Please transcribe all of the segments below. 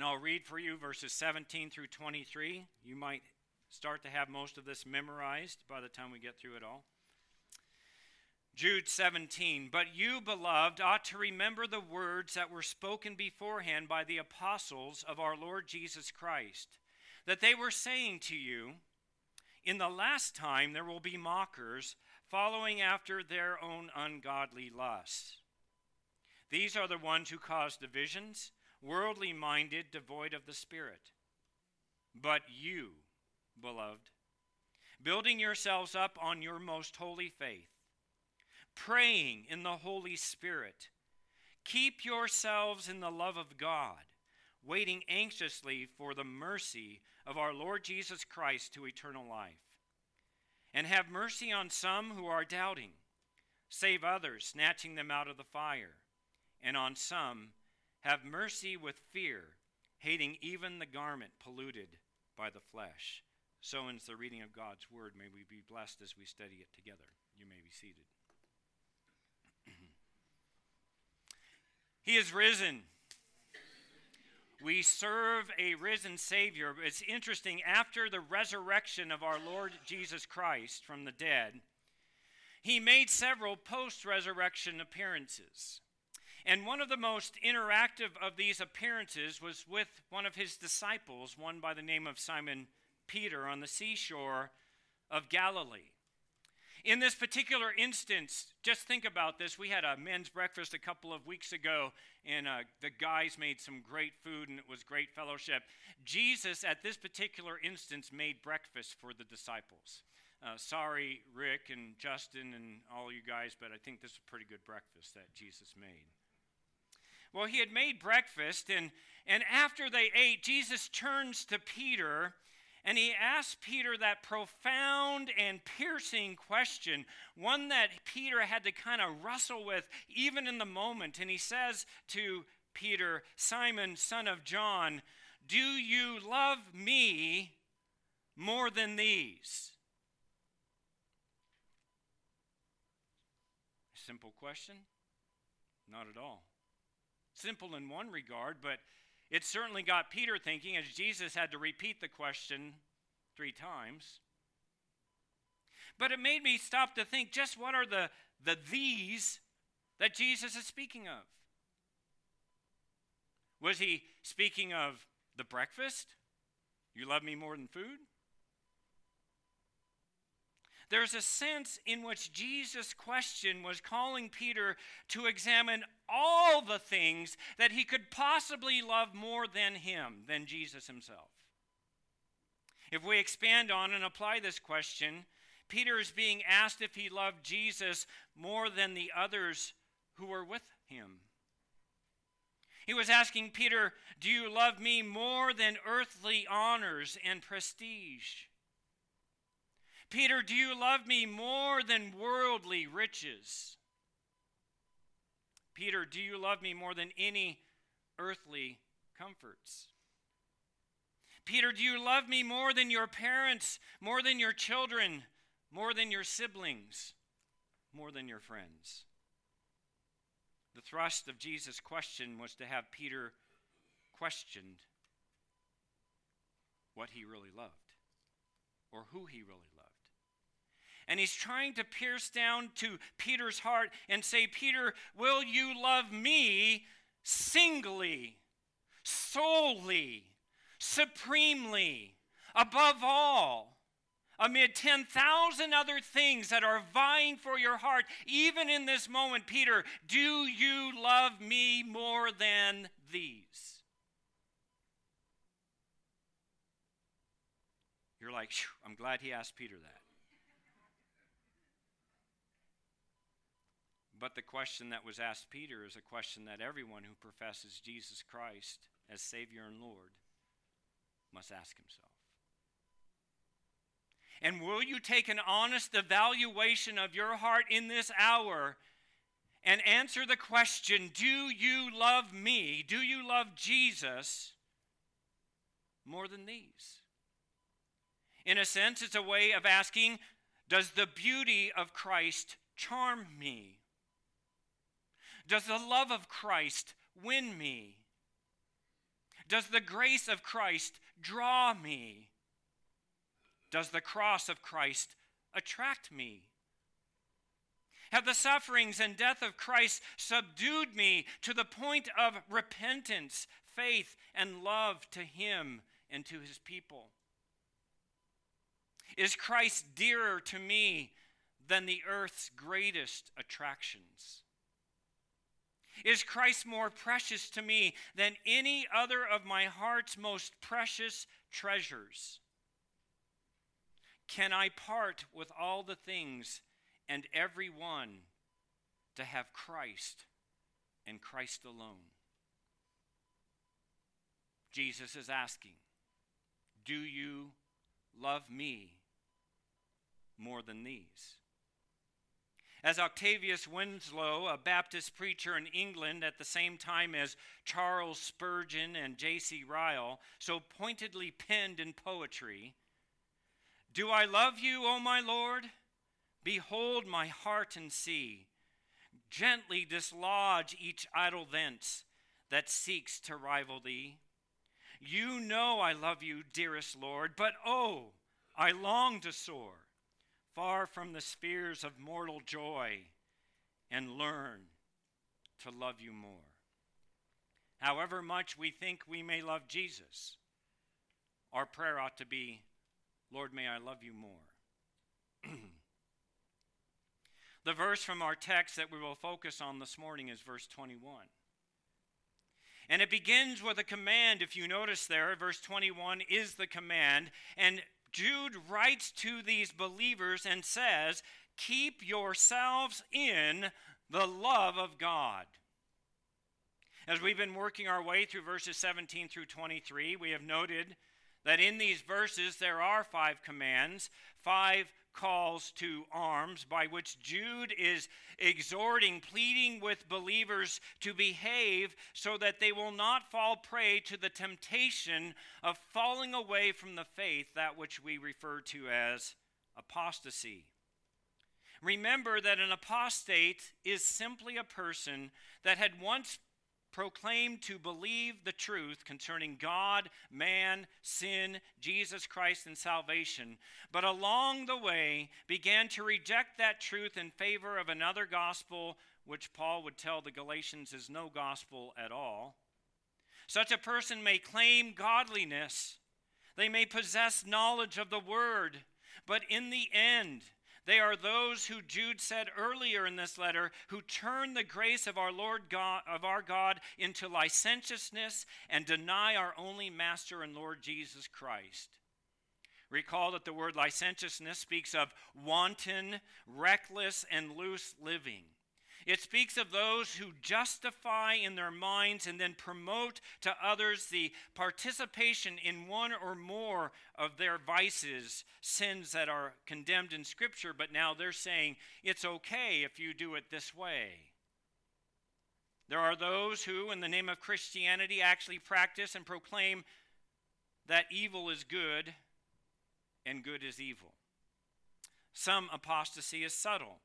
And I'll read for you verses 17 through 23. You might start to have most of this memorized by the time we get through it all. Jude 17, but you, beloved, ought to remember the words that were spoken beforehand by the apostles of our Lord Jesus Christ, that they were saying to you, In the last time there will be mockers, following after their own ungodly lusts. These are the ones who cause divisions, worldly minded, devoid of the Spirit. But you, beloved, building yourselves up on your most holy faith, praying in the Holy Spirit. Keep yourselves in the love of God, waiting anxiously for the mercy of our Lord Jesus Christ to eternal life. And have mercy on some who are doubting. Save others, snatching them out of the fire. And on some, have mercy with fear, hating even the garment polluted by the flesh. So ends the reading of God's word. May we be blessed as we study it together. You may be seated. He is risen. We serve a risen Savior. It's interesting, after the resurrection of our Lord Jesus Christ from the dead, he made several post resurrection appearances. And one of the most interactive of these appearances was with one of his disciples, one by the name of Simon Peter, on the seashore of Galilee. In this particular instance, just think about this. We had a men's breakfast a couple of weeks ago, and uh, the guys made some great food, and it was great fellowship. Jesus, at this particular instance, made breakfast for the disciples. Uh, sorry, Rick and Justin and all you guys, but I think this is a pretty good breakfast that Jesus made. Well, he had made breakfast, and, and after they ate, Jesus turns to Peter and he asked Peter that profound and piercing question, one that Peter had to kind of wrestle with even in the moment. And he says to Peter, Simon, son of John, Do you love me more than these? Simple question? Not at all. Simple in one regard, but it certainly got Peter thinking as Jesus had to repeat the question three times. But it made me stop to think just what are the, the these that Jesus is speaking of? Was he speaking of the breakfast? You love me more than food? There's a sense in which Jesus' question was calling Peter to examine all the things that he could possibly love more than him, than Jesus himself. If we expand on and apply this question, Peter is being asked if he loved Jesus more than the others who were with him. He was asking Peter, Do you love me more than earthly honors and prestige? Peter, do you love me more than worldly riches? Peter, do you love me more than any earthly comforts? Peter, do you love me more than your parents, more than your children, more than your siblings, more than your friends? The thrust of Jesus' question was to have Peter questioned what he really loved or who he really loved and he's trying to pierce down to Peter's heart and say, Peter, will you love me singly, solely, supremely, above all? amid 10,000 other things that are vying for your heart, even in this moment, Peter, do you love me more than these? You're like, I'm glad he asked Peter that. But the question that was asked Peter is a question that everyone who professes Jesus Christ as Savior and Lord must ask himself. And will you take an honest evaluation of your heart in this hour and answer the question Do you love me? Do you love Jesus more than these? In a sense, it's a way of asking Does the beauty of Christ charm me? Does the love of Christ win me? Does the grace of Christ draw me? Does the cross of Christ attract me? Have the sufferings and death of Christ subdued me to the point of repentance, faith, and love to Him and to His people? Is Christ dearer to me than the earth's greatest attractions? Is Christ more precious to me than any other of my heart's most precious treasures? Can I part with all the things and every one to have Christ and Christ alone? Jesus is asking, Do you love me more than these? As Octavius Winslow, a Baptist preacher in England at the same time as Charles Spurgeon and J.C. Ryle, so pointedly penned in poetry Do I love you, O my Lord? Behold my heart and see. Gently dislodge each idol thence that seeks to rival thee. You know I love you, dearest Lord, but oh, I long to soar far from the spheres of mortal joy and learn to love you more. However much we think we may love Jesus, our prayer ought to be, Lord, may I love you more. the verse from our text that we will focus on this morning is verse 21. And it begins with a command. If you notice there, verse 21 is the command. And Jude writes to these believers and says, Keep yourselves in the love of God. As we've been working our way through verses 17 through 23, we have noted that in these verses there are five commands, five calls to arms by which Jude is exhorting, pleading with believers to behave so that they will not fall prey to the temptation of falling away from the faith, that which we refer to as apostasy. Remember that an apostate is simply a person that had once proclaimed to believe the truth concerning God, man, sin, Jesus Christ, and salvation, but along the way began to reject that truth in favor of another gospel, which Paul would tell the Galatians is no gospel at all. Such a person may claim godliness, they may possess knowledge of the word, but in the end, they are those who Jude said earlier in this letter who turn the grace of our Lord God of our God into licentiousness and deny our only master and Lord Jesus Christ. Recall that the word licentiousness speaks of wanton, reckless, and loose living. It speaks of those who justify in their minds and then promote to others the participation in one or more of their vices, sins that are condemned in Scripture, but now they're saying it's okay if you do it this way. There are those who, in the name of Christianity, actually practice and proclaim that evil is good and good is evil. Some apostasy is subtle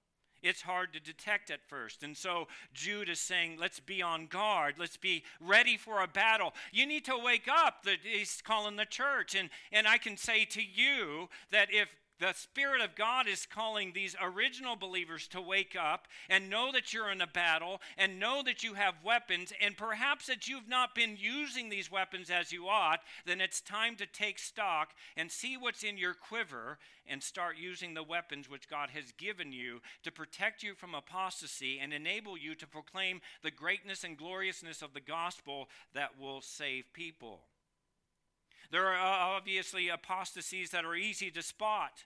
it's hard to detect at first. And so Jude is saying, let's be on guard. Let's be ready for a battle. You need to wake up. He's calling the church. And, and I can say to you that if the Spirit of God is calling these original believers to wake up and know that you're in a battle and know that you have weapons and perhaps that you've not been using these weapons as you ought, then it's time to take stock and see what's in your quiver and start using the weapons which God has given you to protect you from apostasy and enable you to proclaim the greatness and gloriousness of the gospel that will save people. There are uh, obviously apostasies that are easy to spot.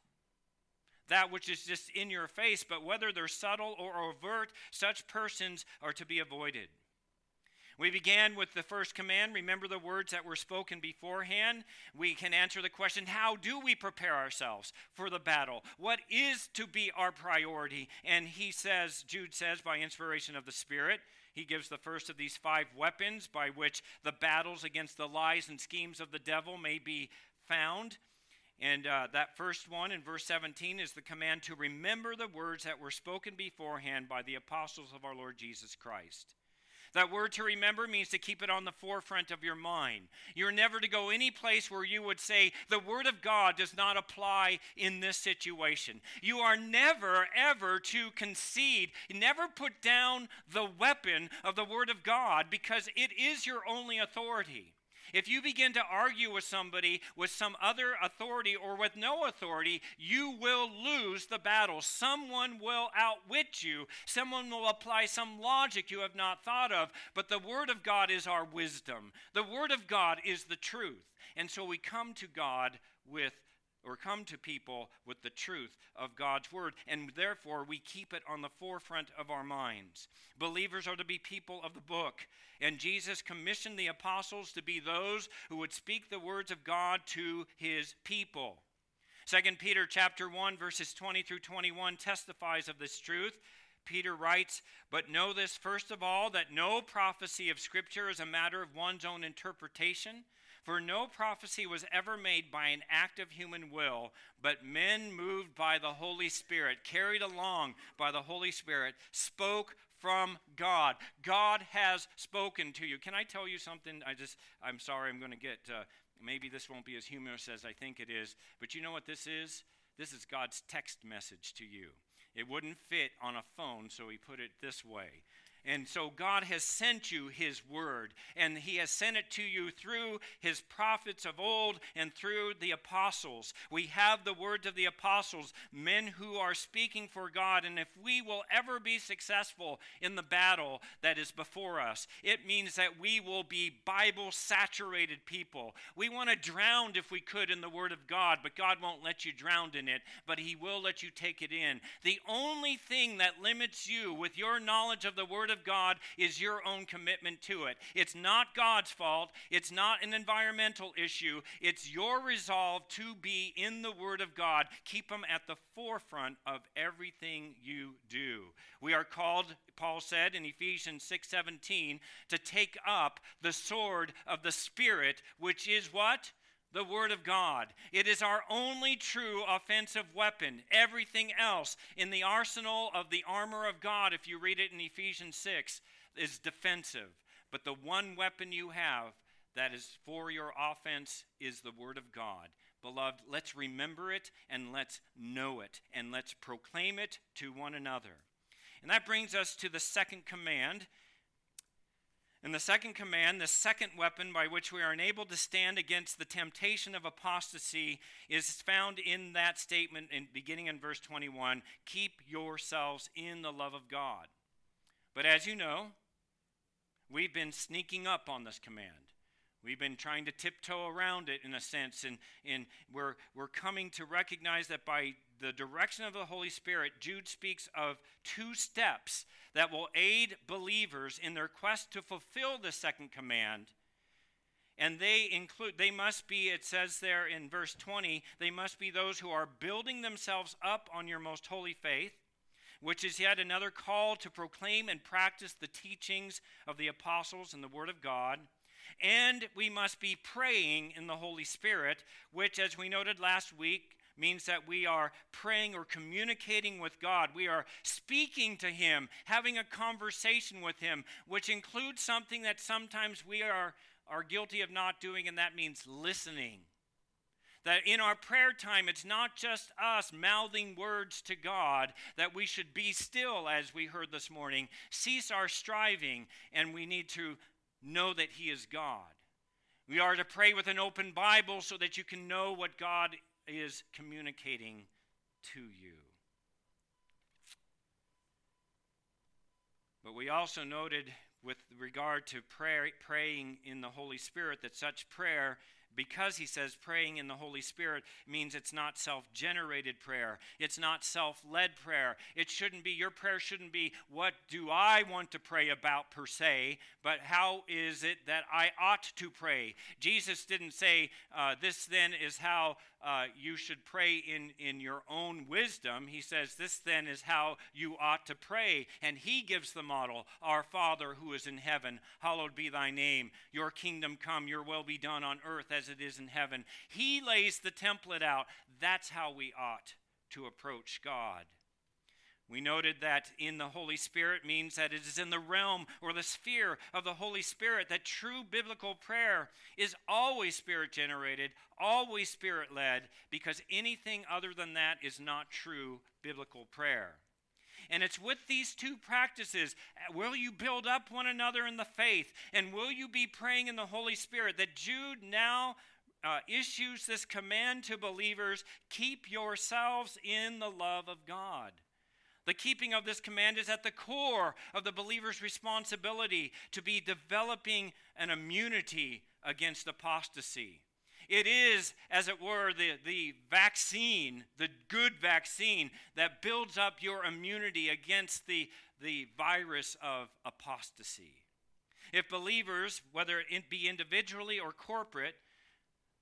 That which is just in your face, but whether they're subtle or overt, such persons are to be avoided. We began with the first command. Remember the words that were spoken beforehand. We can answer the question how do we prepare ourselves for the battle? What is to be our priority? And he says, Jude says, by inspiration of the Spirit, he gives the first of these five weapons by which the battles against the lies and schemes of the devil may be found. And uh, that first one in verse 17 is the command to remember the words that were spoken beforehand by the apostles of our Lord Jesus Christ. That word to remember means to keep it on the forefront of your mind. You're never to go any place where you would say, the word of God does not apply in this situation. You are never, ever to concede, never put down the weapon of the word of God because it is your only authority. If you begin to argue with somebody with some other authority or with no authority, you will lose the battle. Someone will outwit you, someone will apply some logic you have not thought of. But the Word of God is our wisdom, the Word of God is the truth. And so we come to God with or come to people with the truth of God's word, and therefore we keep it on the forefront of our minds. Believers are to be people of the book, and Jesus commissioned the apostles to be those who would speak the words of God to his people. 2 Peter chapter 1 verses 20 through 21 testifies of this truth. Peter writes, But know this first of all, that no prophecy of Scripture is a matter of one's own interpretation. For no prophecy was ever made by an act of human will, but men moved by the Holy Spirit, carried along by the Holy Spirit, spoke from God. God has spoken to you. Can I tell you something? I just, I'm sorry, I'm going to get, uh, maybe this won't be as humorous as I think it is, but you know what this is? This is God's text message to you. It wouldn't fit on a phone, so he put it this way. And so God has sent you His word, and He has sent it to you through His prophets of old and through the apostles. We have the words of the apostles, men who are speaking for God. And if we will ever be successful in the battle that is before us, it means that we will be Bible saturated people. We want to drown if we could in the Word of God, but God won't let you drown in it, but He will let you take it in. The only thing that limits you with your knowledge of the Word Word of God is your own commitment to it. It's not God's fault. It's not an environmental issue. It's your resolve to be in the Word of God. Keep them at the forefront of everything you do. We are called, Paul said in Ephesians 6:17, to take up the sword of the Spirit, which is what? The Word of God. It is our only true offensive weapon. Everything else in the arsenal of the armor of God, if you read it in Ephesians 6, is defensive. But the one weapon you have that is for your offense is the Word of God. Beloved, let's remember it and let's know it and let's proclaim it to one another. And that brings us to the second command and the second command, the second weapon by which we are enabled to stand against the temptation of apostasy, is found in that statement in, beginning in verse 21 keep yourselves in the love of God. But as you know, we've been sneaking up on this command. We've been trying to tiptoe around it in a sense, and, and we're, we're coming to recognize that by the direction of the Holy Spirit, Jude speaks of two steps that will aid believers in their quest to fulfill the second command. And they include, they must be, it says there in verse 20, they must be those who are building themselves up on your most holy faith, which is yet another call to proclaim and practice the teachings of the apostles and the Word of God. And we must be praying in the Holy Spirit, which, as we noted last week, means that we are praying or communicating with God. We are speaking to Him, having a conversation with Him, which includes something that sometimes we are, are guilty of not doing, and that means listening. That in our prayer time, it's not just us mouthing words to God, that we should be still, as we heard this morning, cease our striving, and we need to know that He is God. We are to pray with an open Bible so that you can know what God is communicating to you. But we also noted with regard to prayer, praying in the Holy Spirit that such prayer because he says praying in the Holy Spirit means it's not self generated prayer. It's not self led prayer. It shouldn't be, your prayer shouldn't be, what do I want to pray about per se, but how is it that I ought to pray? Jesus didn't say, uh, this then is how uh, you should pray in, in your own wisdom. He says, This then is how you ought to pray. And he gives the model Our Father who is in heaven, hallowed be thy name. Your kingdom come, your will be done on earth as it is in heaven. He lays the template out. That's how we ought to approach God. We noted that in the Holy Spirit means that it is in the realm or the sphere of the Holy Spirit that true biblical prayer is always spirit generated, always spirit led, because anything other than that is not true biblical prayer. And it's with these two practices will you build up one another in the faith, and will you be praying in the Holy Spirit that Jude now uh, issues this command to believers keep yourselves in the love of God. The keeping of this command is at the core of the believer's responsibility to be developing an immunity against apostasy. It is, as it were, the, the vaccine, the good vaccine that builds up your immunity against the, the virus of apostasy. If believers, whether it be individually or corporate,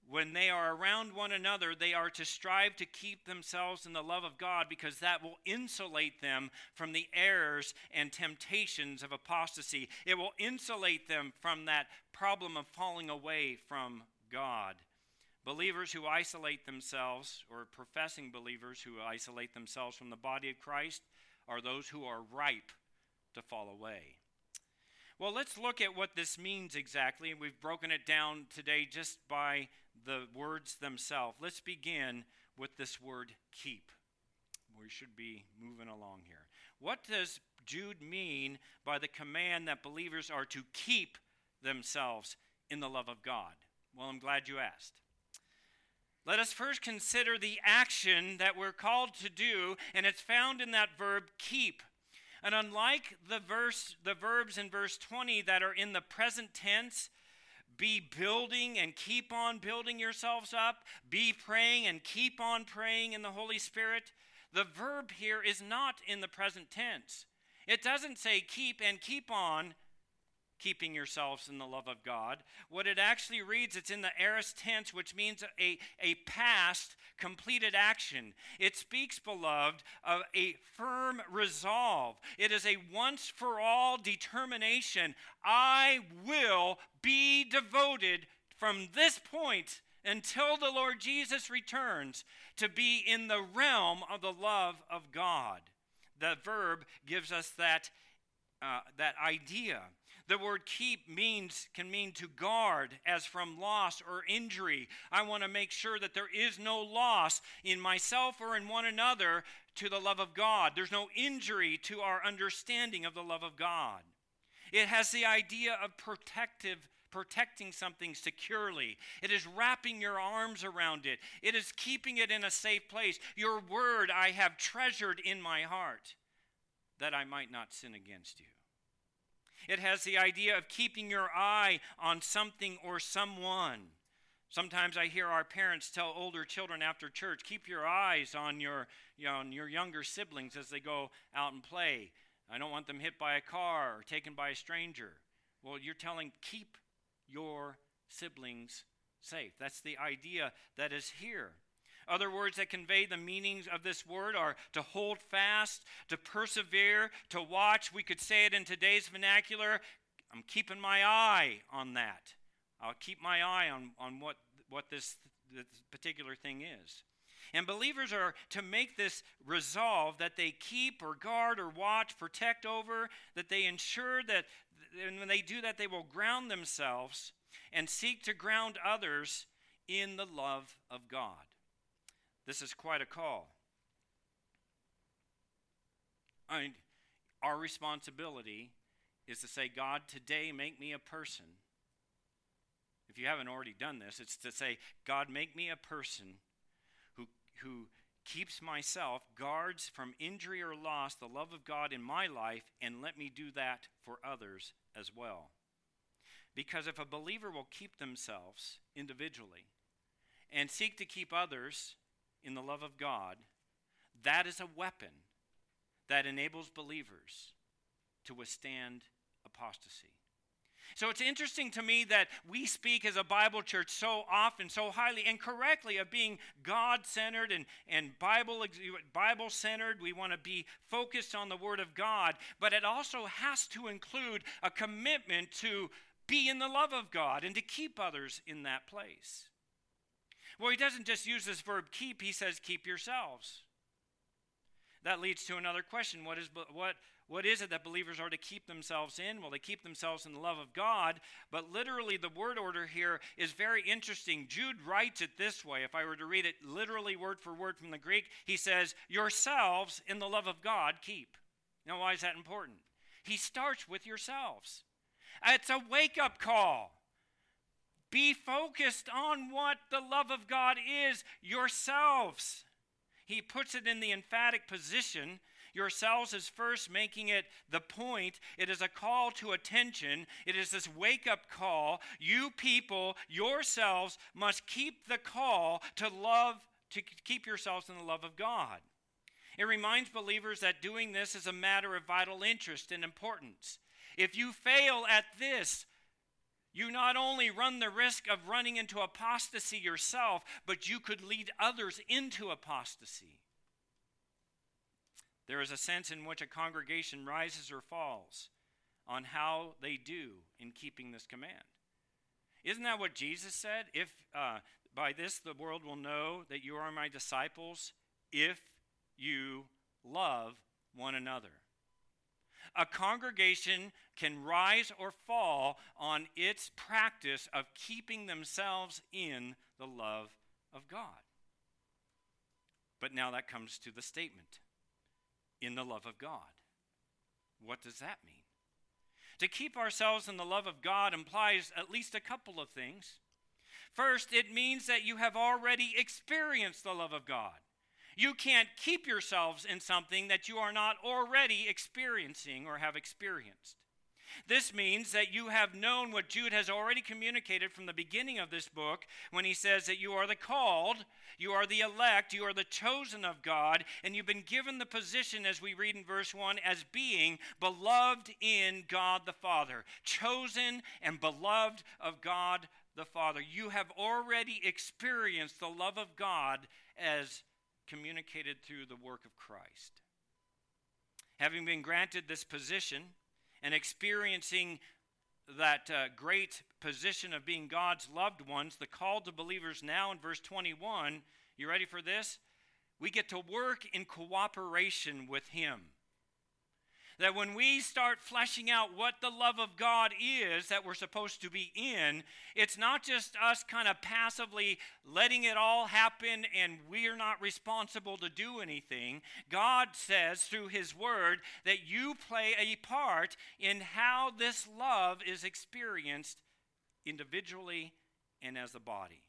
when they are around one another, they are to strive to keep themselves in the love of God because that will insulate them from the errors and temptations of apostasy. It will insulate them from that problem of falling away from God. Believers who isolate themselves, or professing believers who isolate themselves from the body of Christ, are those who are ripe to fall away. Well, let's look at what this means exactly. We've broken it down today just by the words themselves. Let's begin with this word keep. We should be moving along here. What does Jude mean by the command that believers are to keep themselves in the love of God? Well, I'm glad you asked. Let us first consider the action that we're called to do, and it's found in that verb keep. And unlike the verse the verbs in verse 20 that are in the present tense, be building and keep on building yourselves up, be praying and keep on praying in the Holy Spirit. The verb here is not in the present tense. It doesn't say keep and keep on keeping yourselves in the love of God. What it actually reads, it's in the aorist tense, which means a, a past completed action. It speaks, beloved, of a firm resolve. It is a once for all determination. I will be devoted from this point until the Lord Jesus returns to be in the realm of the love of God. The verb gives us that, uh, that idea. The word keep means can mean to guard as from loss or injury. I want to make sure that there is no loss in myself or in one another to the love of God. There's no injury to our understanding of the love of God. It has the idea of protective protecting something securely. It is wrapping your arms around it. It is keeping it in a safe place. Your word I have treasured in my heart that I might not sin against you. It has the idea of keeping your eye on something or someone. Sometimes I hear our parents tell older children after church, keep your eyes on your, you know, on your younger siblings as they go out and play. I don't want them hit by a car or taken by a stranger. Well, you're telling, keep your siblings safe. That's the idea that is here. Other words that convey the meanings of this word are to hold fast, to persevere, to watch. We could say it in today's vernacular I'm keeping my eye on that. I'll keep my eye on, on what, what this, this particular thing is. And believers are to make this resolve that they keep or guard or watch, protect over, that they ensure that and when they do that, they will ground themselves and seek to ground others in the love of God. This is quite a call. I mean, our responsibility is to say, God, today make me a person. If you haven't already done this, it's to say, God, make me a person who, who keeps myself, guards from injury or loss the love of God in my life, and let me do that for others as well. Because if a believer will keep themselves individually and seek to keep others in the love of God, that is a weapon that enables believers to withstand apostasy. So it's interesting to me that we speak as a Bible church so often, so highly and correctly of being God centered and, and Bible, Bible centered. We want to be focused on the Word of God, but it also has to include a commitment to be in the love of God and to keep others in that place. Well, he doesn't just use this verb keep, he says keep yourselves. that leads to another question. What is, what, what is it that believers are to keep themselves in? Well, they keep themselves in the love of God, but literally the word order here is very interesting. Jude writes it this way. If I were to read it literally word for word from the Greek, he says, Yourselves in the love of God keep. Now, why is that important? He starts with yourselves. It's a wake up call. Be focused on what the love of God is yourselves. He puts it in the emphatic position. Yourselves is first making it the point. It is a call to attention. It is this wake up call. You people, yourselves, must keep the call to love, to keep yourselves in the love of God. It reminds believers that doing this is a matter of vital interest and importance. If you fail at this, you not only run the risk of running into apostasy yourself, but you could lead others into apostasy. There is a sense in which a congregation rises or falls on how they do in keeping this command. Isn't that what Jesus said? If uh, by this the world will know that you are my disciples, if you love one another. A congregation can rise or fall on its practice of keeping themselves in the love of God. But now that comes to the statement in the love of God. What does that mean? To keep ourselves in the love of God implies at least a couple of things. First, it means that you have already experienced the love of God. You can't keep yourselves in something that you are not already experiencing or have experienced. This means that you have known what Jude has already communicated from the beginning of this book when he says that you are the called, you are the elect, you are the chosen of God, and you've been given the position, as we read in verse 1, as being beloved in God the Father, chosen and beloved of God the Father. You have already experienced the love of God as communicated through the work of Christ. Having been granted this position and experiencing that uh, great position of being God's loved ones, the call to believers now in verse 21, you ready for this? We get to work in cooperation with Him. That when we start fleshing out what the love of God is that we're supposed to be in, it's not just us kind of passively letting it all happen and we're not responsible to do anything. God says through His Word that you play a part in how this love is experienced individually and as a body.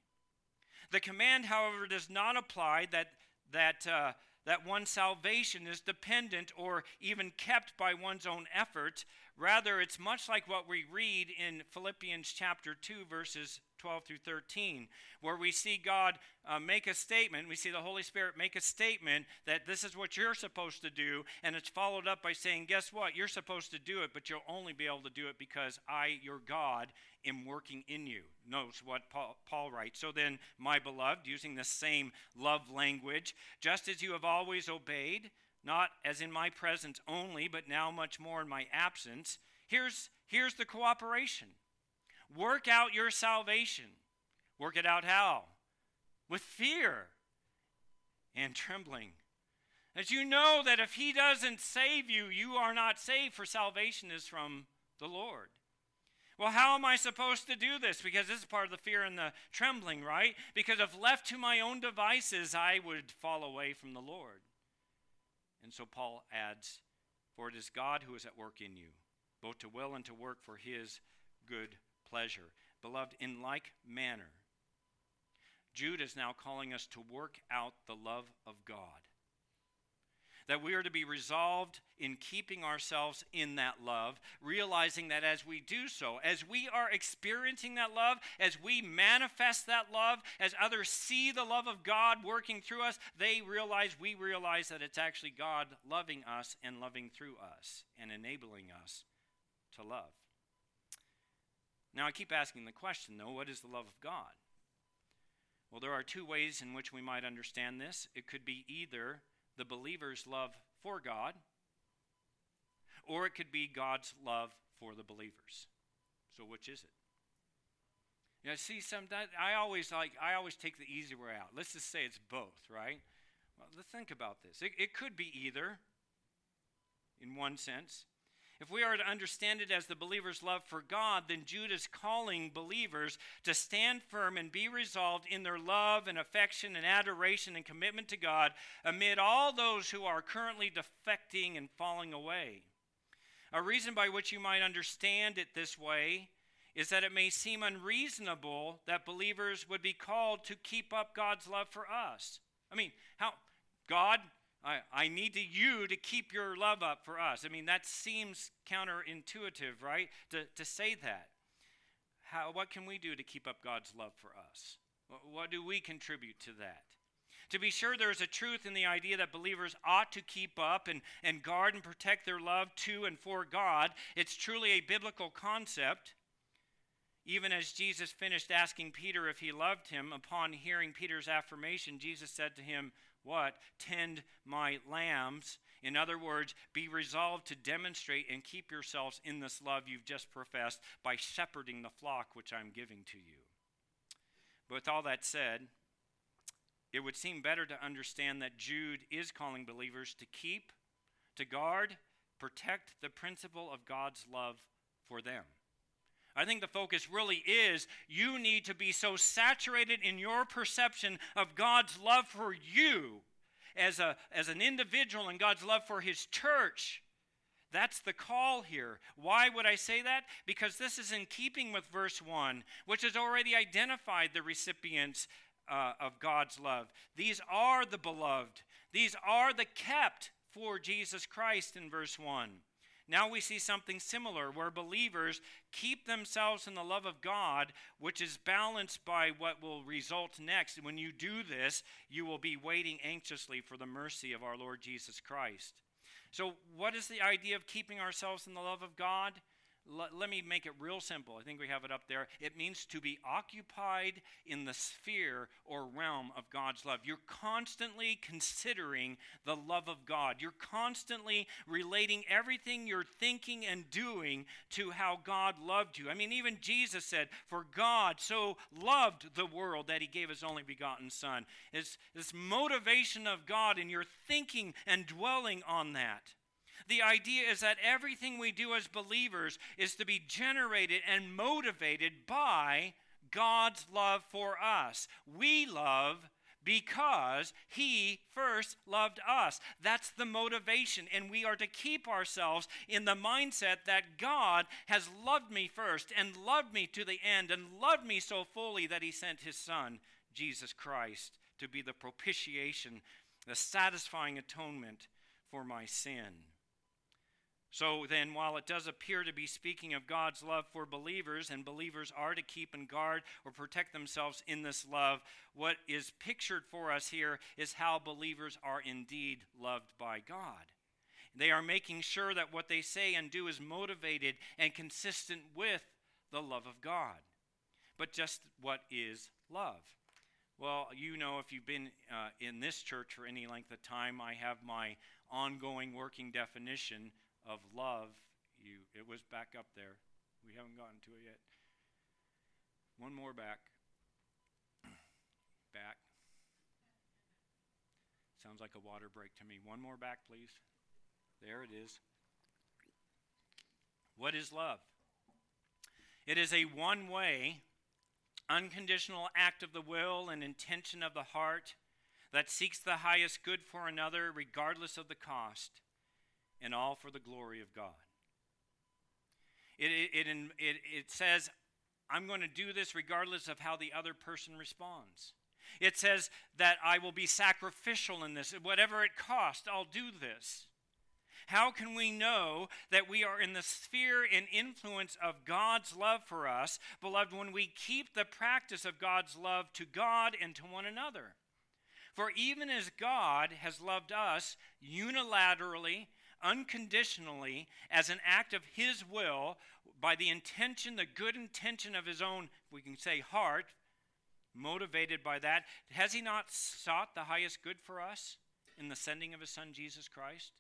The command, however, does not apply that, that uh, that one's salvation is dependent or even kept by one's own effort. Rather, it's much like what we read in Philippians chapter 2, verses 12 through 13, where we see God uh, make a statement. We see the Holy Spirit make a statement that this is what you're supposed to do, and it's followed up by saying, Guess what? You're supposed to do it, but you'll only be able to do it because I, your God, am working in you. Notice what Paul, Paul writes. So then, my beloved, using the same love language, just as you have always obeyed, not as in my presence only, but now much more in my absence, here's, here's the cooperation. Work out your salvation. Work it out how? With fear and trembling. As you know that if he doesn't save you, you are not saved, for salvation is from the Lord. Well, how am I supposed to do this? Because this is part of the fear and the trembling, right? Because if left to my own devices, I would fall away from the Lord. And so Paul adds, For it is God who is at work in you, both to will and to work for his good pleasure. Beloved, in like manner, Jude is now calling us to work out the love of God that we are to be resolved in keeping ourselves in that love, realizing that as we do so, as we are experiencing that love, as we manifest that love, as others see the love of God working through us, they realize, we realize that it's actually God loving us and loving through us and enabling us to love. Now, I keep asking the question, though what is the love of God? Well, there are two ways in which we might understand this. It could be either the believer's love for God, or it could be God's love for the believers. So which is it? You know, see, some I always like I always take the easy way out. Let's just say it's both, right? Well, let's think about this. It, it could be either, in one sense. If we are to understand it as the believer's love for God, then Jude is calling believers to stand firm and be resolved in their love and affection and adoration and commitment to God amid all those who are currently defecting and falling away. A reason by which you might understand it this way is that it may seem unreasonable that believers would be called to keep up God's love for us. I mean, how God, I, I need to, you to keep your love up for us. I mean, that seems counterintuitive, right? To, to say that. How, what can we do to keep up God's love for us? What do we contribute to that? To be sure, there is a truth in the idea that believers ought to keep up and, and guard and protect their love to and for God. It's truly a biblical concept. Even as Jesus finished asking Peter if he loved him, upon hearing Peter's affirmation, Jesus said to him, What? Tend my lambs. In other words, be resolved to demonstrate and keep yourselves in this love you've just professed by shepherding the flock which I'm giving to you. But with all that said, it would seem better to understand that Jude is calling believers to keep, to guard, protect the principle of God's love for them. I think the focus really is you need to be so saturated in your perception of God's love for you as, a, as an individual and God's love for His church. That's the call here. Why would I say that? Because this is in keeping with verse 1, which has already identified the recipients uh, of God's love. These are the beloved, these are the kept for Jesus Christ in verse 1. Now we see something similar where believers keep themselves in the love of God, which is balanced by what will result next. When you do this, you will be waiting anxiously for the mercy of our Lord Jesus Christ. So, what is the idea of keeping ourselves in the love of God? Let me make it real simple. I think we have it up there. It means to be occupied in the sphere or realm of God's love. You're constantly considering the love of God. You're constantly relating everything you're thinking and doing to how God loved you. I mean, even Jesus said, For God so loved the world that he gave his only begotten Son. It's this motivation of God, and you're thinking and dwelling on that. The idea is that everything we do as believers is to be generated and motivated by God's love for us. We love because he first loved us. That's the motivation. And we are to keep ourselves in the mindset that God has loved me first and loved me to the end and loved me so fully that he sent his son, Jesus Christ, to be the propitiation, the satisfying atonement for my sin. So then, while it does appear to be speaking of God's love for believers, and believers are to keep and guard or protect themselves in this love, what is pictured for us here is how believers are indeed loved by God. They are making sure that what they say and do is motivated and consistent with the love of God. But just what is love? Well, you know, if you've been uh, in this church for any length of time, I have my ongoing working definition of love, you it was back up there. We haven't gotten to it yet. One more back. back. Sounds like a water break to me. One more back, please. There it is. What is love? It is a one way, unconditional act of the will and intention of the heart that seeks the highest good for another, regardless of the cost and all for the glory of God. It, it, it, it, it says, I'm going to do this regardless of how the other person responds. It says that I will be sacrificial in this. Whatever it costs, I'll do this. How can we know that we are in the sphere and influence of God's love for us, beloved, when we keep the practice of God's love to God and to one another? For even as God has loved us unilaterally unconditionally as an act of His will by the intention, the good intention of His own, we can say, heart, motivated by that. Has He not sought the highest good for us in the sending of His Son, Jesus Christ?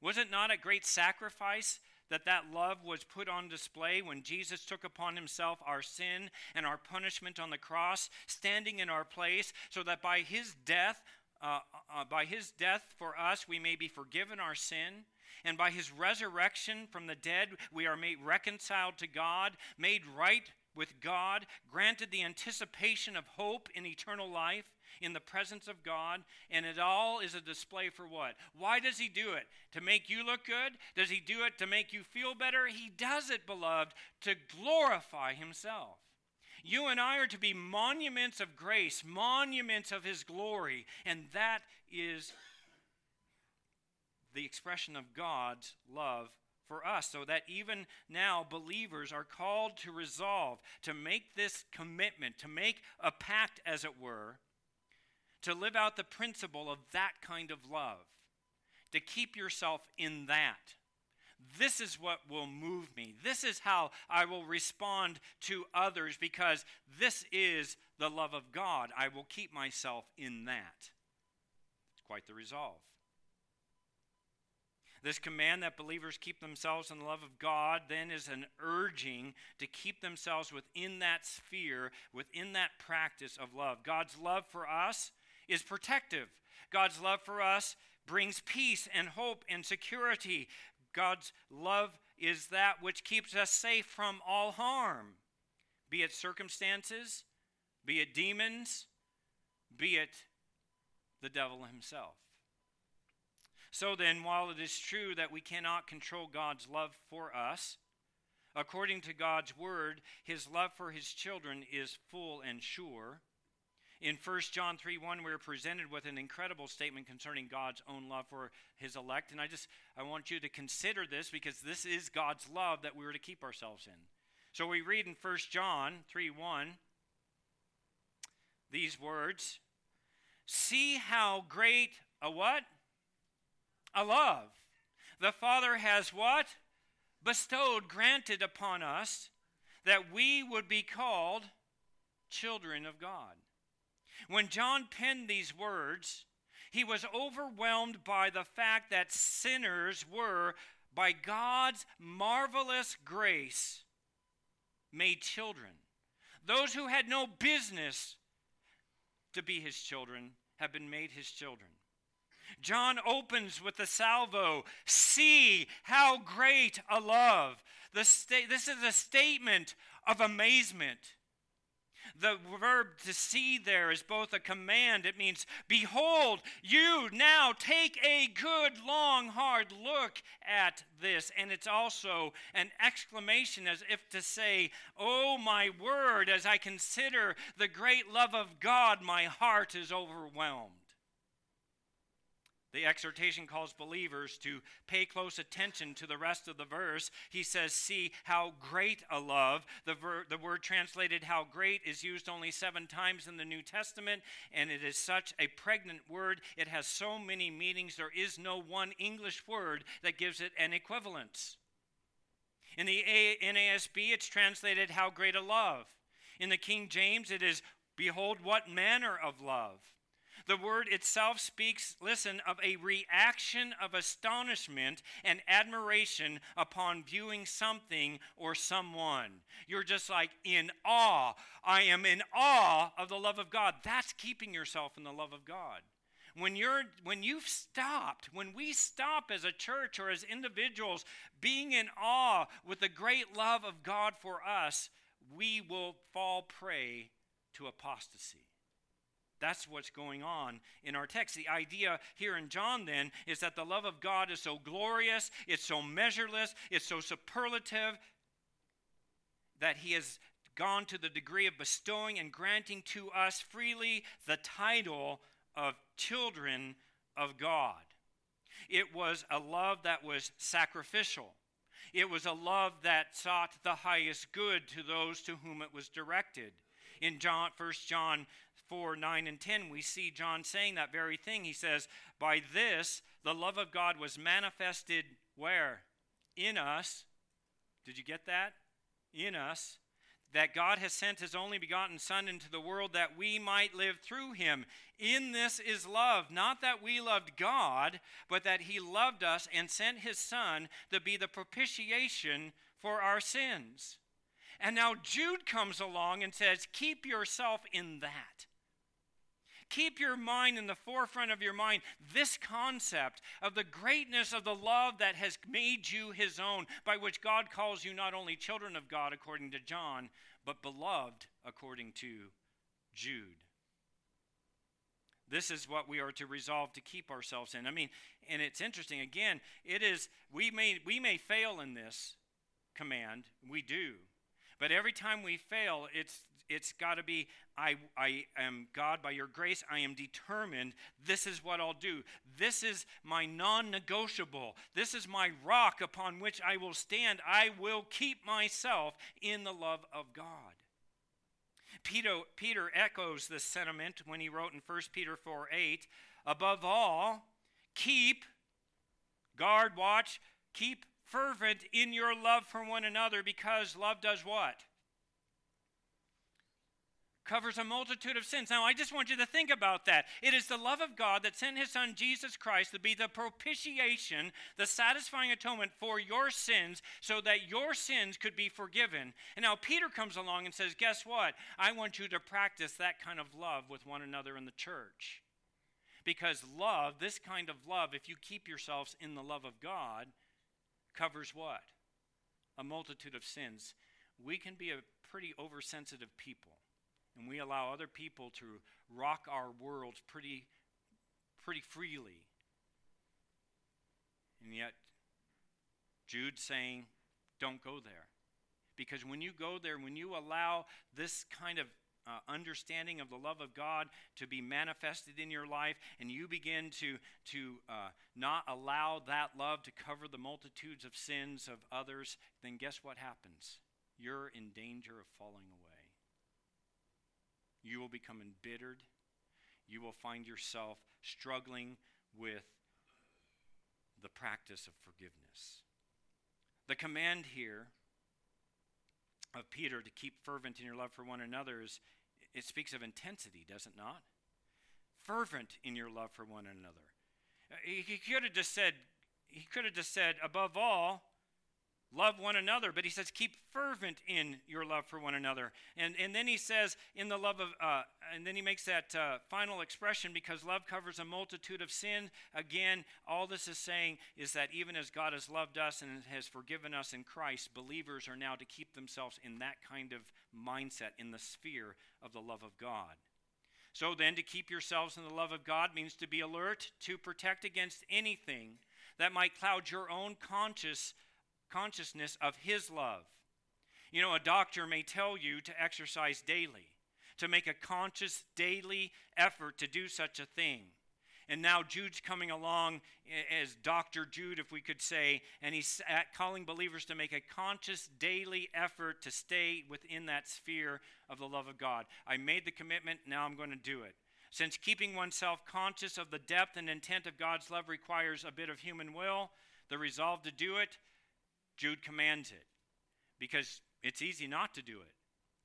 Was it not a great sacrifice that that love was put on display when Jesus took upon himself our sin and our punishment on the cross, standing in our place, so that by his death uh, uh, by his death for us, we may be forgiven our sin. And by his resurrection from the dead, we are made reconciled to God, made right with God, granted the anticipation of hope in eternal life in the presence of God, and it all is a display for what? Why does he do it? To make you look good? Does he do it to make you feel better? He does it, beloved, to glorify himself. You and I are to be monuments of grace, monuments of his glory, and that is the expression of God's love for us, so that even now believers are called to resolve, to make this commitment, to make a pact, as it were, to live out the principle of that kind of love, to keep yourself in that. This is what will move me. This is how I will respond to others because this is the love of God. I will keep myself in that. It's quite the resolve. This command that believers keep themselves in the love of God then is an urging to keep themselves within that sphere, within that practice of love. God's love for us is protective. God's love for us brings peace and hope and security. God's love is that which keeps us safe from all harm, be it circumstances, be it demons, be it the devil himself. So then, while it is true that we cannot control God's love for us, according to God's word, his love for his children is full and sure. In 1 John 3 1, we're presented with an incredible statement concerning God's own love for his elect. And I just I want you to consider this because this is God's love that we were to keep ourselves in. So we read in 1 John 3 1 these words See how great a what? A love. The Father has what? Bestowed, granted upon us that we would be called children of God. When John penned these words, he was overwhelmed by the fact that sinners were, by God's marvelous grace, made children. Those who had no business to be his children have been made his children. John opens with the salvo See how great a love. Sta- this is a statement of amazement. The verb to see there is both a command, it means, Behold, you now take a good, long, hard look at this. And it's also an exclamation as if to say, Oh, my word, as I consider the great love of God, my heart is overwhelmed. The exhortation calls believers to pay close attention to the rest of the verse. He says, See how great a love. The, ver- the word translated how great is used only seven times in the New Testament, and it is such a pregnant word. It has so many meanings. There is no one English word that gives it an equivalence. In the a- NASB, it's translated how great a love. In the King James, it is behold what manner of love. The word itself speaks, listen, of a reaction of astonishment and admiration upon viewing something or someone. You're just like in awe. I am in awe of the love of God. That's keeping yourself in the love of God. When you're when you've stopped, when we stop as a church or as individuals being in awe with the great love of God for us, we will fall prey to apostasy. That's what's going on in our text. The idea here in John, then, is that the love of God is so glorious, it's so measureless, it's so superlative that He has gone to the degree of bestowing and granting to us freely the title of children of God. It was a love that was sacrificial. It was a love that sought the highest good to those to whom it was directed. In John, 1 John 4 9 and 10, we see John saying that very thing. He says, By this, the love of God was manifested where? In us. Did you get that? In us. That God has sent his only begotten Son into the world that we might live through him. In this is love, not that we loved God, but that he loved us and sent his Son to be the propitiation for our sins. And now Jude comes along and says, Keep yourself in that. Keep your mind in the forefront of your mind this concept of the greatness of the love that has made you his own, by which God calls you not only children of God, according to John, but beloved, according to Jude. This is what we are to resolve to keep ourselves in. I mean, and it's interesting again, it is we may we may fail in this command, we do. But every time we fail, it's it's got to be I, I am God by your grace. I am determined. This is what I'll do. This is my non negotiable. This is my rock upon which I will stand. I will keep myself in the love of God. Peter, Peter echoes this sentiment when he wrote in 1 Peter 4 8, above all, keep, guard, watch, keep fervent in your love for one another because love does what? Covers a multitude of sins. Now, I just want you to think about that. It is the love of God that sent his son Jesus Christ to be the propitiation, the satisfying atonement for your sins, so that your sins could be forgiven. And now Peter comes along and says, Guess what? I want you to practice that kind of love with one another in the church. Because love, this kind of love, if you keep yourselves in the love of God, covers what? A multitude of sins. We can be a pretty oversensitive people and we allow other people to rock our worlds pretty, pretty freely. And yet, Jude's saying, don't go there. Because when you go there, when you allow this kind of uh, understanding of the love of God to be manifested in your life, and you begin to, to uh, not allow that love to cover the multitudes of sins of others, then guess what happens? You're in danger of falling away you will become embittered. You will find yourself struggling with the practice of forgiveness. The command here of Peter to keep fervent in your love for one another is it speaks of intensity, does it not? Fervent in your love for one another. He could have just said, he could have just said, above all, love one another but he says keep fervent in your love for one another. And, and then he says in the love of uh, and then he makes that uh, final expression because love covers a multitude of sin. Again all this is saying is that even as god has loved us and has forgiven us in christ believers are now to keep themselves in that kind of mindset in the sphere of the love of god. So then to keep yourselves in the love of god means to be alert to protect against anything that might cloud your own conscious consciousness of His love. You know, a doctor may tell you to exercise daily, to make a conscious daily effort to do such a thing. And now Jude's coming along as Dr. Jude, if we could say, and he's calling believers to make a conscious daily effort to stay within that sphere of the love of God. I made the commitment, now I'm going to do it. Since keeping oneself conscious of the depth and intent of God's love requires a bit of human will, the resolve to do it, Jude commands it because it's easy not to do it.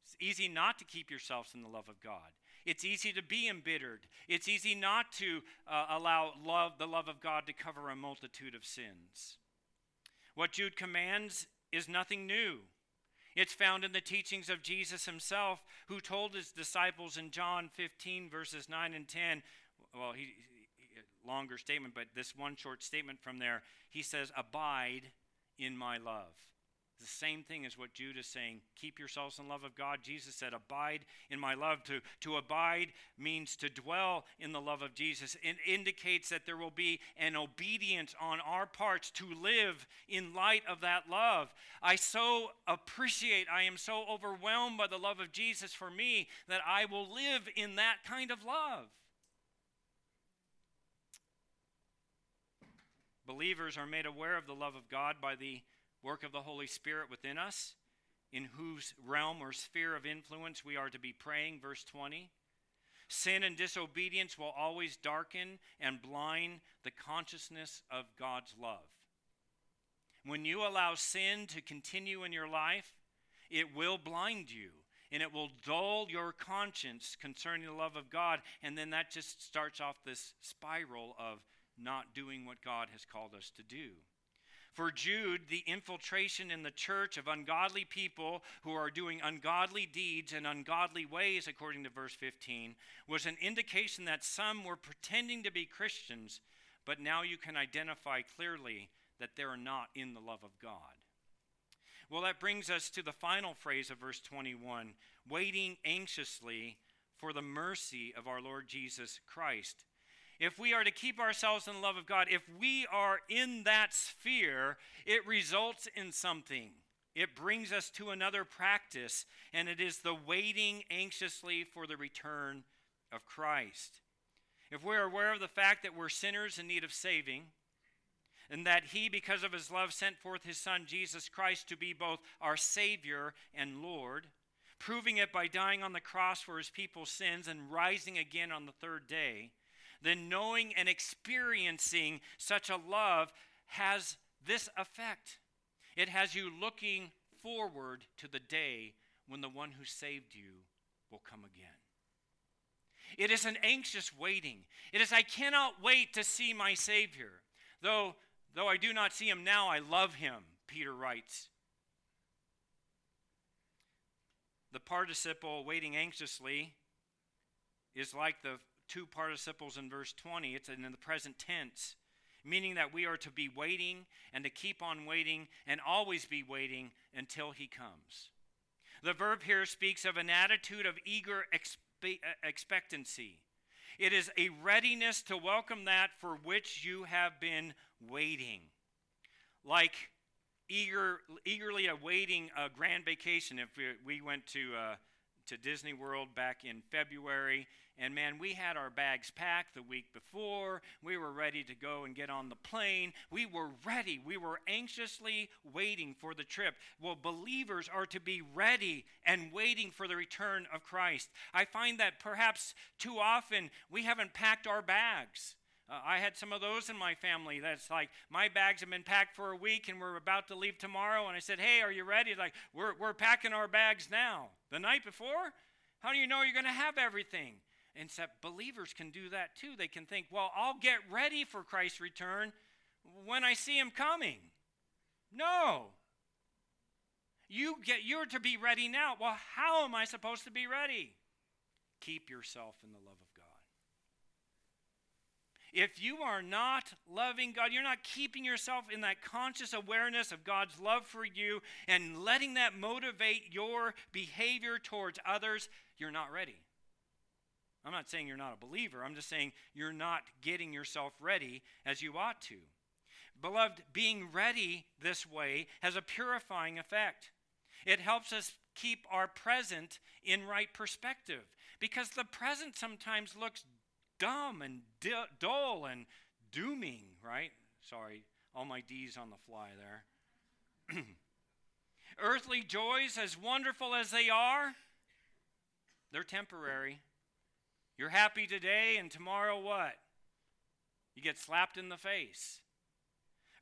It's easy not to keep yourselves in the love of God. It's easy to be embittered. It's easy not to uh, allow love, the love of God to cover a multitude of sins. What Jude commands is nothing new. It's found in the teachings of Jesus himself, who told his disciples in John 15, verses 9 and 10. Well, he, he longer statement, but this one short statement from there. He says, Abide in my love. The same thing as what Jude is saying. Keep yourselves in love of God. Jesus said, Abide in my love. To, to abide means to dwell in the love of Jesus. It indicates that there will be an obedience on our parts to live in light of that love. I so appreciate, I am so overwhelmed by the love of Jesus for me that I will live in that kind of love. Believers are made aware of the love of God by the work of the Holy Spirit within us, in whose realm or sphere of influence we are to be praying. Verse 20. Sin and disobedience will always darken and blind the consciousness of God's love. When you allow sin to continue in your life, it will blind you and it will dull your conscience concerning the love of God. And then that just starts off this spiral of not doing what God has called us to do. For Jude, the infiltration in the church of ungodly people who are doing ungodly deeds in ungodly ways, according to verse 15, was an indication that some were pretending to be Christians, but now you can identify clearly that they're not in the love of God. Well, that brings us to the final phrase of verse 21 waiting anxiously for the mercy of our Lord Jesus Christ. If we are to keep ourselves in the love of God, if we are in that sphere, it results in something. It brings us to another practice, and it is the waiting anxiously for the return of Christ. If we're aware of the fact that we're sinners in need of saving, and that He, because of His love, sent forth His Son, Jesus Christ, to be both our Savior and Lord, proving it by dying on the cross for His people's sins and rising again on the third day, then knowing and experiencing such a love has this effect. It has you looking forward to the day when the one who saved you will come again. It is an anxious waiting. It is, I cannot wait to see my Savior. Though, though I do not see him now, I love him, Peter writes. The participle waiting anxiously is like the two participles in verse 20. It's in the present tense, meaning that we are to be waiting and to keep on waiting and always be waiting until he comes. The verb here speaks of an attitude of eager expe- uh, expectancy. It is a readiness to welcome that for which you have been waiting. Like eager, eagerly awaiting a grand vacation. If we, we went to, uh, to Disney World back in February and man, we had our bags packed the week before. We were ready to go and get on the plane. We were ready. We were anxiously waiting for the trip. Well, believers are to be ready and waiting for the return of Christ. I find that perhaps too often we haven't packed our bags. Uh, I had some of those in my family. That's like, my bags have been packed for a week and we're about to leave tomorrow. And I said, Hey, are you ready? Like, we're, we're packing our bags now. The night before? How do you know you're going to have everything? So believers can do that too. They can think, well, I'll get ready for Christ's return when I see him coming. No. You get you're to be ready now. Well, how am I supposed to be ready? Keep yourself in the love. If you are not loving God, you're not keeping yourself in that conscious awareness of God's love for you and letting that motivate your behavior towards others, you're not ready. I'm not saying you're not a believer. I'm just saying you're not getting yourself ready as you ought to. Beloved, being ready this way has a purifying effect. It helps us keep our present in right perspective because the present sometimes looks dumb and dull and dooming, right? Sorry, all my D's on the fly there. Earthly joys, as wonderful as they are, they're temporary. You're happy today, and tomorrow what? You get slapped in the face.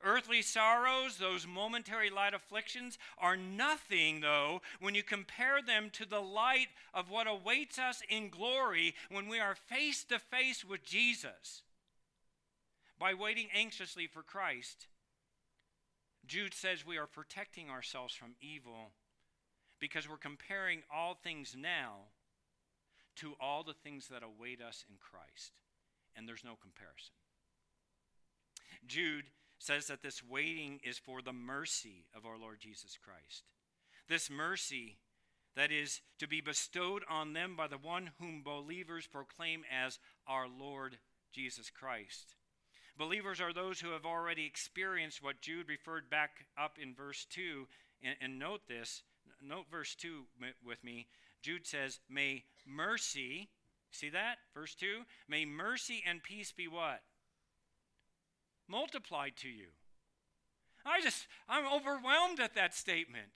Earthly sorrows, those momentary light afflictions, are nothing, though, when you compare them to the light of what awaits us in glory when we are face to face with Jesus. By waiting anxiously for Christ, Jude says we are protecting ourselves from evil because we're comparing all things now to all the things that await us in Christ. And there's no comparison. Jude says that this waiting is for the mercy of our Lord Jesus Christ. This mercy that is to be bestowed on them by the one whom believers proclaim as our Lord Jesus Christ. Believers are those who have already experienced what Jude referred back up in verse 2. And, and note this, note verse 2 with me. Jude says, May mercy, see that? Verse 2 May mercy and peace be what? Multiplied to you. I just, I'm overwhelmed at that statement.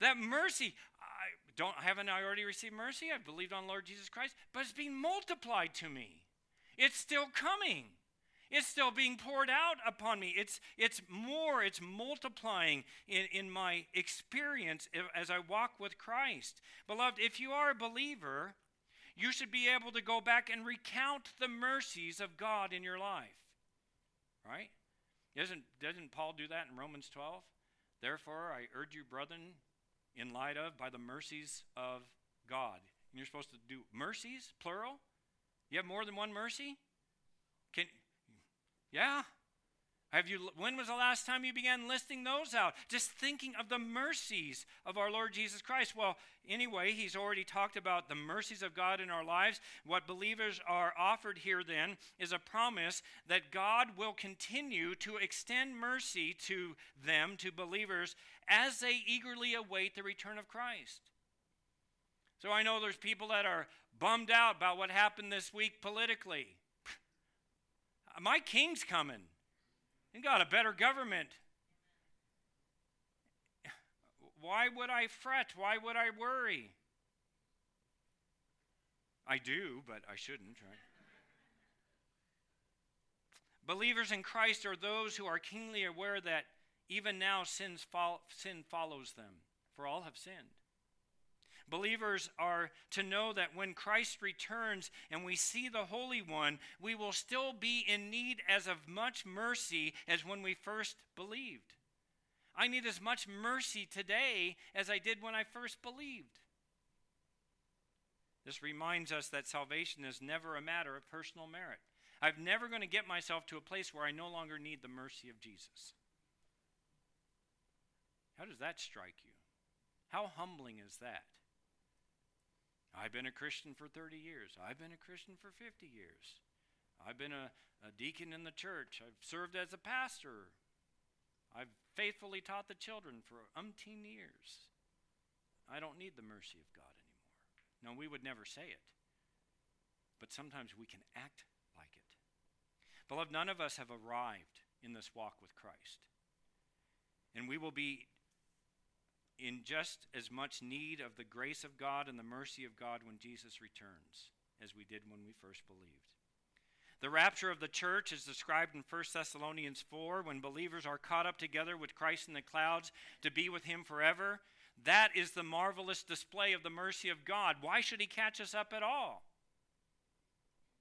That mercy, I don't, haven't I already received mercy? I've believed on Lord Jesus Christ, but it's being multiplied to me. It's still coming. It's still being poured out upon me. It's, it's more, it's multiplying in, in my experience as I walk with Christ. Beloved, if you are a believer, you should be able to go back and recount the mercies of God in your life. Right? Doesn't, doesn't Paul do that in Romans 12? Therefore, I urge you, brethren, in light of, by the mercies of God. And you're supposed to do mercies, plural? You have more than one mercy? Can, yeah? Have you, when was the last time you began listing those out? Just thinking of the mercies of our Lord Jesus Christ. Well, anyway, he's already talked about the mercies of God in our lives. What believers are offered here then is a promise that God will continue to extend mercy to them, to believers, as they eagerly await the return of Christ. So I know there's people that are bummed out about what happened this week politically. My king's coming. And got a better government. Why would I fret? Why would I worry? I do, but I shouldn't, right? Believers in Christ are those who are keenly aware that even now sin follows them, for all have sinned. Believers are to know that when Christ returns and we see the Holy One, we will still be in need as of much mercy as when we first believed. I need as much mercy today as I did when I first believed. This reminds us that salvation is never a matter of personal merit. I'm never going to get myself to a place where I no longer need the mercy of Jesus. How does that strike you? How humbling is that? I've been a Christian for 30 years. I've been a Christian for 50 years. I've been a, a deacon in the church. I've served as a pastor. I've faithfully taught the children for umpteen years. I don't need the mercy of God anymore. No, we would never say it. But sometimes we can act like it. Beloved, none of us have arrived in this walk with Christ. And we will be in just as much need of the grace of God and the mercy of God when Jesus returns as we did when we first believed. The rapture of the church is described in 1 Thessalonians 4 when believers are caught up together with Christ in the clouds to be with him forever. That is the marvelous display of the mercy of God. Why should he catch us up at all?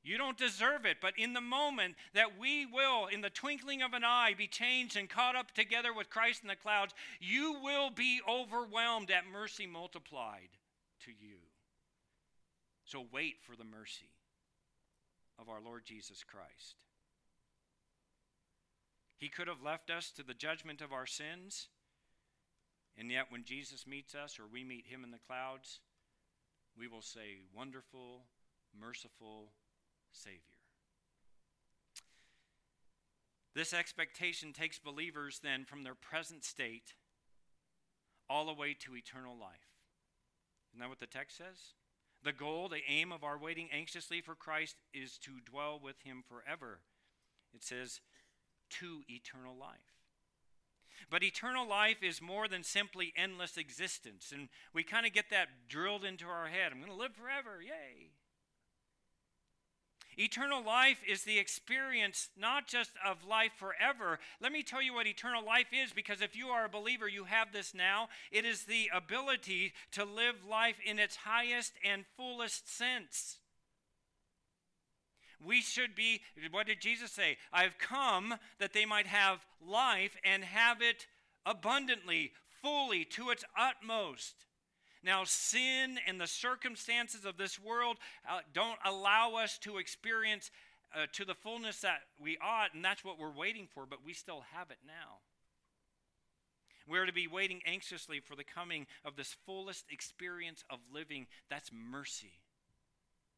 You don't deserve it, but in the moment that we will, in the twinkling of an eye, be changed and caught up together with Christ in the clouds, you will be overwhelmed at mercy multiplied to you. So wait for the mercy of our Lord Jesus Christ. He could have left us to the judgment of our sins, and yet when Jesus meets us or we meet him in the clouds, we will say, Wonderful, merciful, Savior. This expectation takes believers then from their present state all the way to eternal life. Isn't that what the text says? The goal, the aim of our waiting anxiously for Christ is to dwell with him forever. It says, to eternal life. But eternal life is more than simply endless existence. And we kind of get that drilled into our head. I'm going to live forever. Yay. Eternal life is the experience not just of life forever. Let me tell you what eternal life is because if you are a believer, you have this now. It is the ability to live life in its highest and fullest sense. We should be, what did Jesus say? I've come that they might have life and have it abundantly, fully, to its utmost. Now, sin and the circumstances of this world uh, don't allow us to experience uh, to the fullness that we ought, and that's what we're waiting for, but we still have it now. We're to be waiting anxiously for the coming of this fullest experience of living. That's mercy.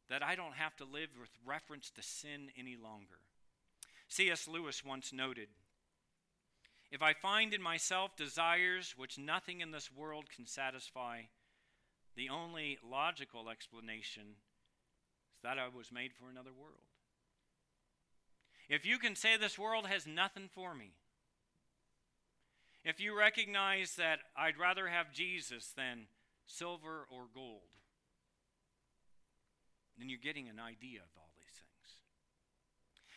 That I don't have to live with reference to sin any longer. C.S. Lewis once noted If I find in myself desires which nothing in this world can satisfy, the only logical explanation is that I was made for another world. If you can say this world has nothing for me, if you recognize that I'd rather have Jesus than silver or gold, then you're getting an idea of all these things.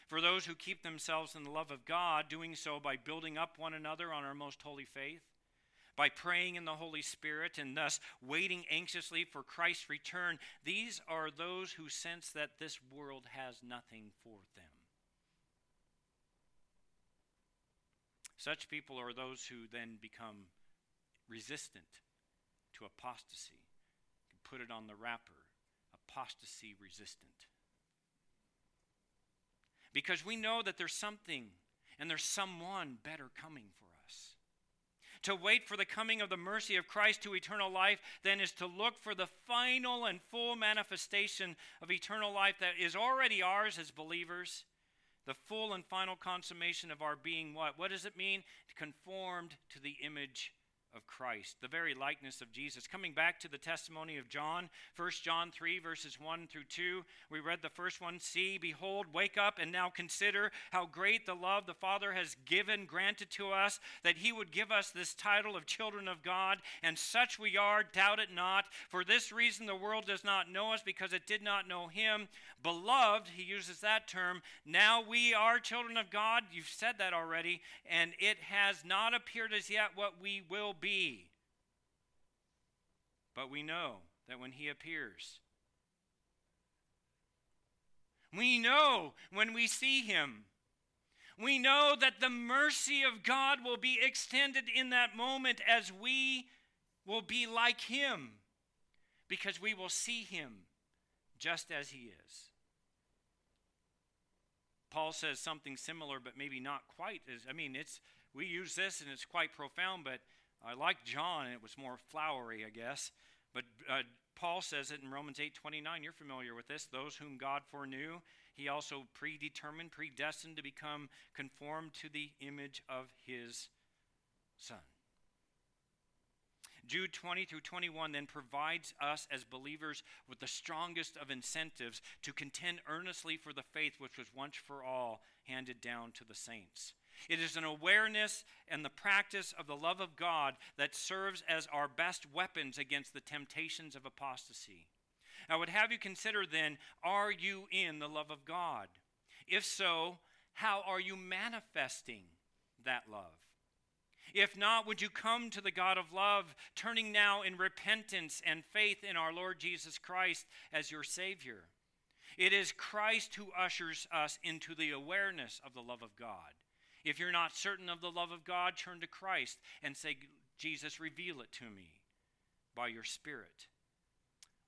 For those who keep themselves in the love of God, doing so by building up one another on our most holy faith, by praying in the Holy Spirit and thus waiting anxiously for Christ's return, these are those who sense that this world has nothing for them. Such people are those who then become resistant to apostasy. You can put it on the wrapper apostasy resistant. Because we know that there's something and there's someone better coming for us. To wait for the coming of the mercy of Christ to eternal life, then, is to look for the final and full manifestation of eternal life that is already ours as believers. The full and final consummation of our being what? What does it mean? Conformed to the image of Christ, the very likeness of Jesus. Coming back to the testimony of John, 1 John 3, verses 1 through 2, we read the first one See, behold, wake up, and now consider how great the love the Father has given, granted to us, that he would give us this title of children of God, and such we are, doubt it not. For this reason, the world does not know us because it did not know him. Beloved, he uses that term. Now we are children of God. You've said that already, and it has not appeared as yet what we will be. But we know that when he appears, we know when we see him. We know that the mercy of God will be extended in that moment as we will be like him because we will see him just as he is. Paul says something similar, but maybe not quite as. I mean, it's we use this and it's quite profound, but I like John, it was more flowery, I guess. But uh, Paul says it in Romans 8 29. You're familiar with this. Those whom God foreknew, he also predetermined, predestined to become conformed to the image of his Son. Jude 20 through 21 then provides us as believers with the strongest of incentives to contend earnestly for the faith which was once for all handed down to the saints. It is an awareness and the practice of the love of God that serves as our best weapons against the temptations of apostasy. I would have you consider then are you in the love of God? If so, how are you manifesting that love? If not, would you come to the God of love, turning now in repentance and faith in our Lord Jesus Christ as your Savior? It is Christ who ushers us into the awareness of the love of God. If you're not certain of the love of God, turn to Christ and say, Jesus, reveal it to me by your Spirit.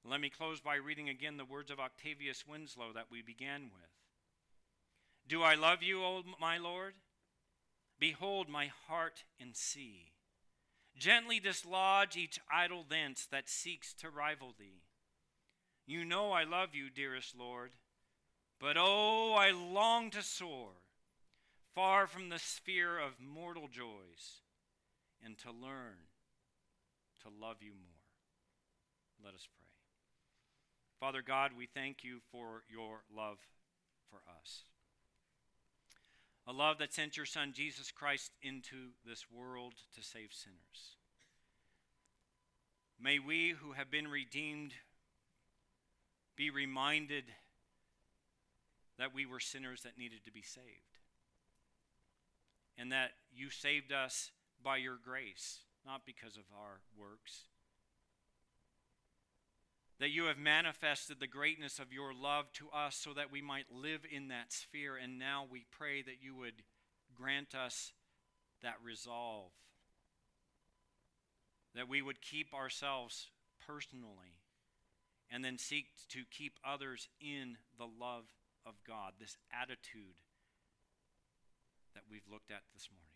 Let me close by reading again the words of Octavius Winslow that we began with. Do I love you, O my Lord? Behold my heart and see. Gently dislodge each idol thence that seeks to rival thee. You know I love you, dearest Lord, but oh, I long to soar far from the sphere of mortal joys, and to learn to love you more. Let us pray. Father God, we thank you for your love for us. A love that sent your Son, Jesus Christ, into this world to save sinners. May we who have been redeemed be reminded that we were sinners that needed to be saved and that you saved us by your grace, not because of our works. That you have manifested the greatness of your love to us so that we might live in that sphere. And now we pray that you would grant us that resolve. That we would keep ourselves personally and then seek to keep others in the love of God, this attitude that we've looked at this morning.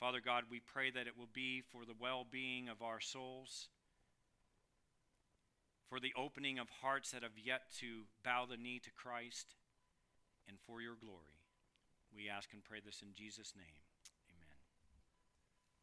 Father God, we pray that it will be for the well being of our souls, for the opening of hearts that have yet to bow the knee to Christ, and for your glory. We ask and pray this in Jesus' name.